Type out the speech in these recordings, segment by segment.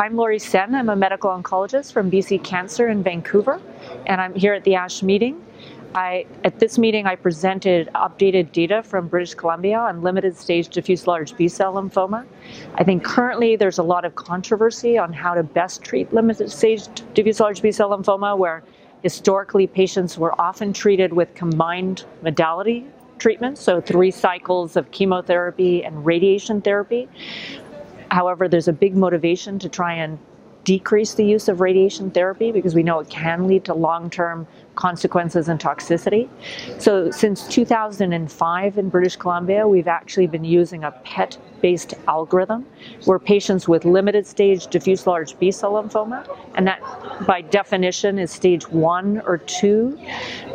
I'm Laurie Sehn. I'm a medical oncologist from BC Cancer in Vancouver, and I'm here at the ASH meeting. I, at this meeting, I presented updated data from British Columbia on limited stage diffuse large B cell lymphoma. I think currently there's a lot of controversy on how to best treat limited stage diffuse large B cell lymphoma, where historically patients were often treated with combined modality treatments, so three cycles of chemotherapy and radiation therapy. However, there's a big motivation to try and decrease the use of radiation therapy because we know it can lead to long-term consequences and toxicity. So since 2005 in British Columbia, we've actually been using a PET-based algorithm where patients with limited stage diffuse large B-cell lymphoma, and that by definition is stage one or two,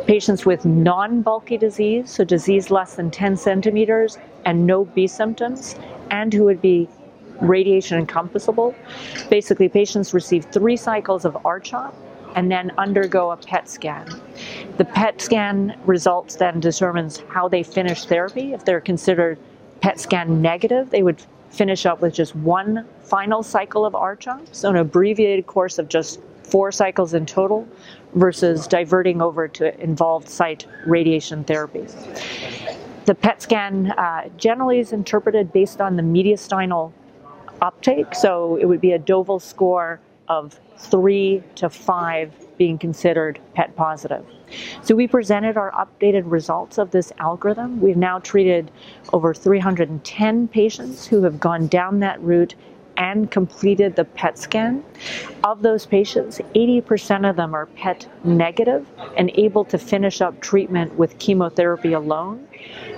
patients with non-bulky disease, so disease less than 10 centimeters and no B symptoms, and who would be radiation encompassable. Basically, patients receive three cycles of R-CHOP and then undergo a PET scan. The PET scan results then determines how they finish therapy. If they're considered PET scan negative, they would finish up with just one final cycle of R-CHOP, so an abbreviated course of just four cycles in total versus diverting over to involved site radiation therapy. The PET scan uh, generally is interpreted based on the mediastinal uptake. So it would be a Deauville score of three to five being considered PET positive. So we presented our updated results of this algorithm. We've now treated over 310 patients who have gone down that route and completed the PET scan. Of those patients, 80% of them are PET negative and able to finish up treatment with chemotherapy alone.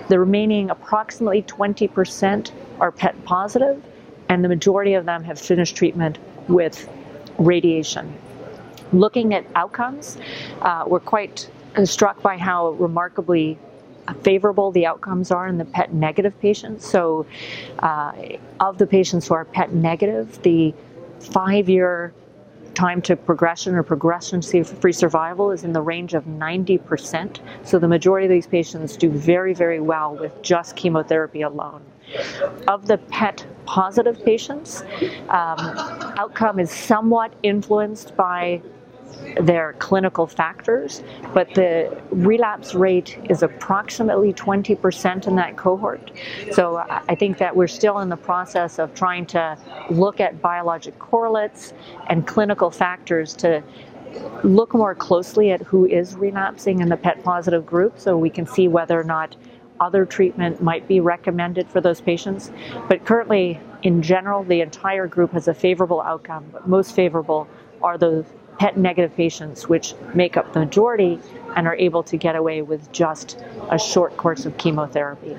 The remaining approximately 20% are PET positive and the majority of them have finished treatment with radiation. Looking at outcomes, uh, we're quite struck by how remarkably favorable the outcomes are in the PET negative patients. So, uh, of the patients who are PET negative, the five year time to progression or progression free survival is in the range of 90%. So, the majority of these patients do very, very well with just chemotherapy alone. Of the PET positive patients, um, outcome is somewhat influenced by their clinical factors, but the relapse rate is approximately 20% in that cohort. So I think that we're still in the process of trying to look at biologic correlates and clinical factors to look more closely at who is relapsing in the PET positive group so we can see whether or not other treatment might be recommended for those patients. But currently, in general, the entire group has a favorable outcome, but most favorable are the PET negative patients, which make up the majority and are able to get away with just a short course of chemotherapy.